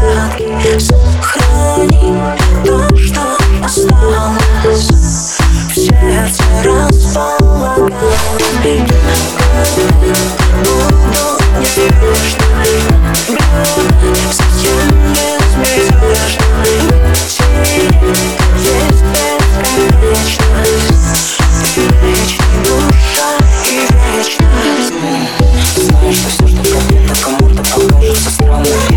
порядке Сохрани то, что осталось. В сердце располагалось Беги, буду неспешно Брать совсем безмятежно Вечная душа и вечность Знаешь, что все, что ко мне, кому-то покажется странным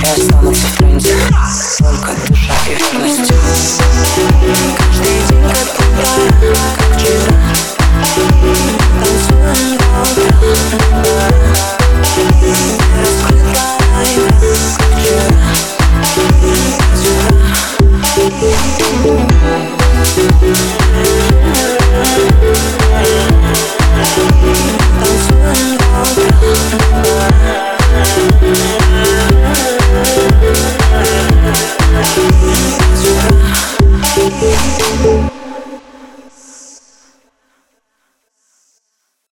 Я останутся в тренде. Только душа и верность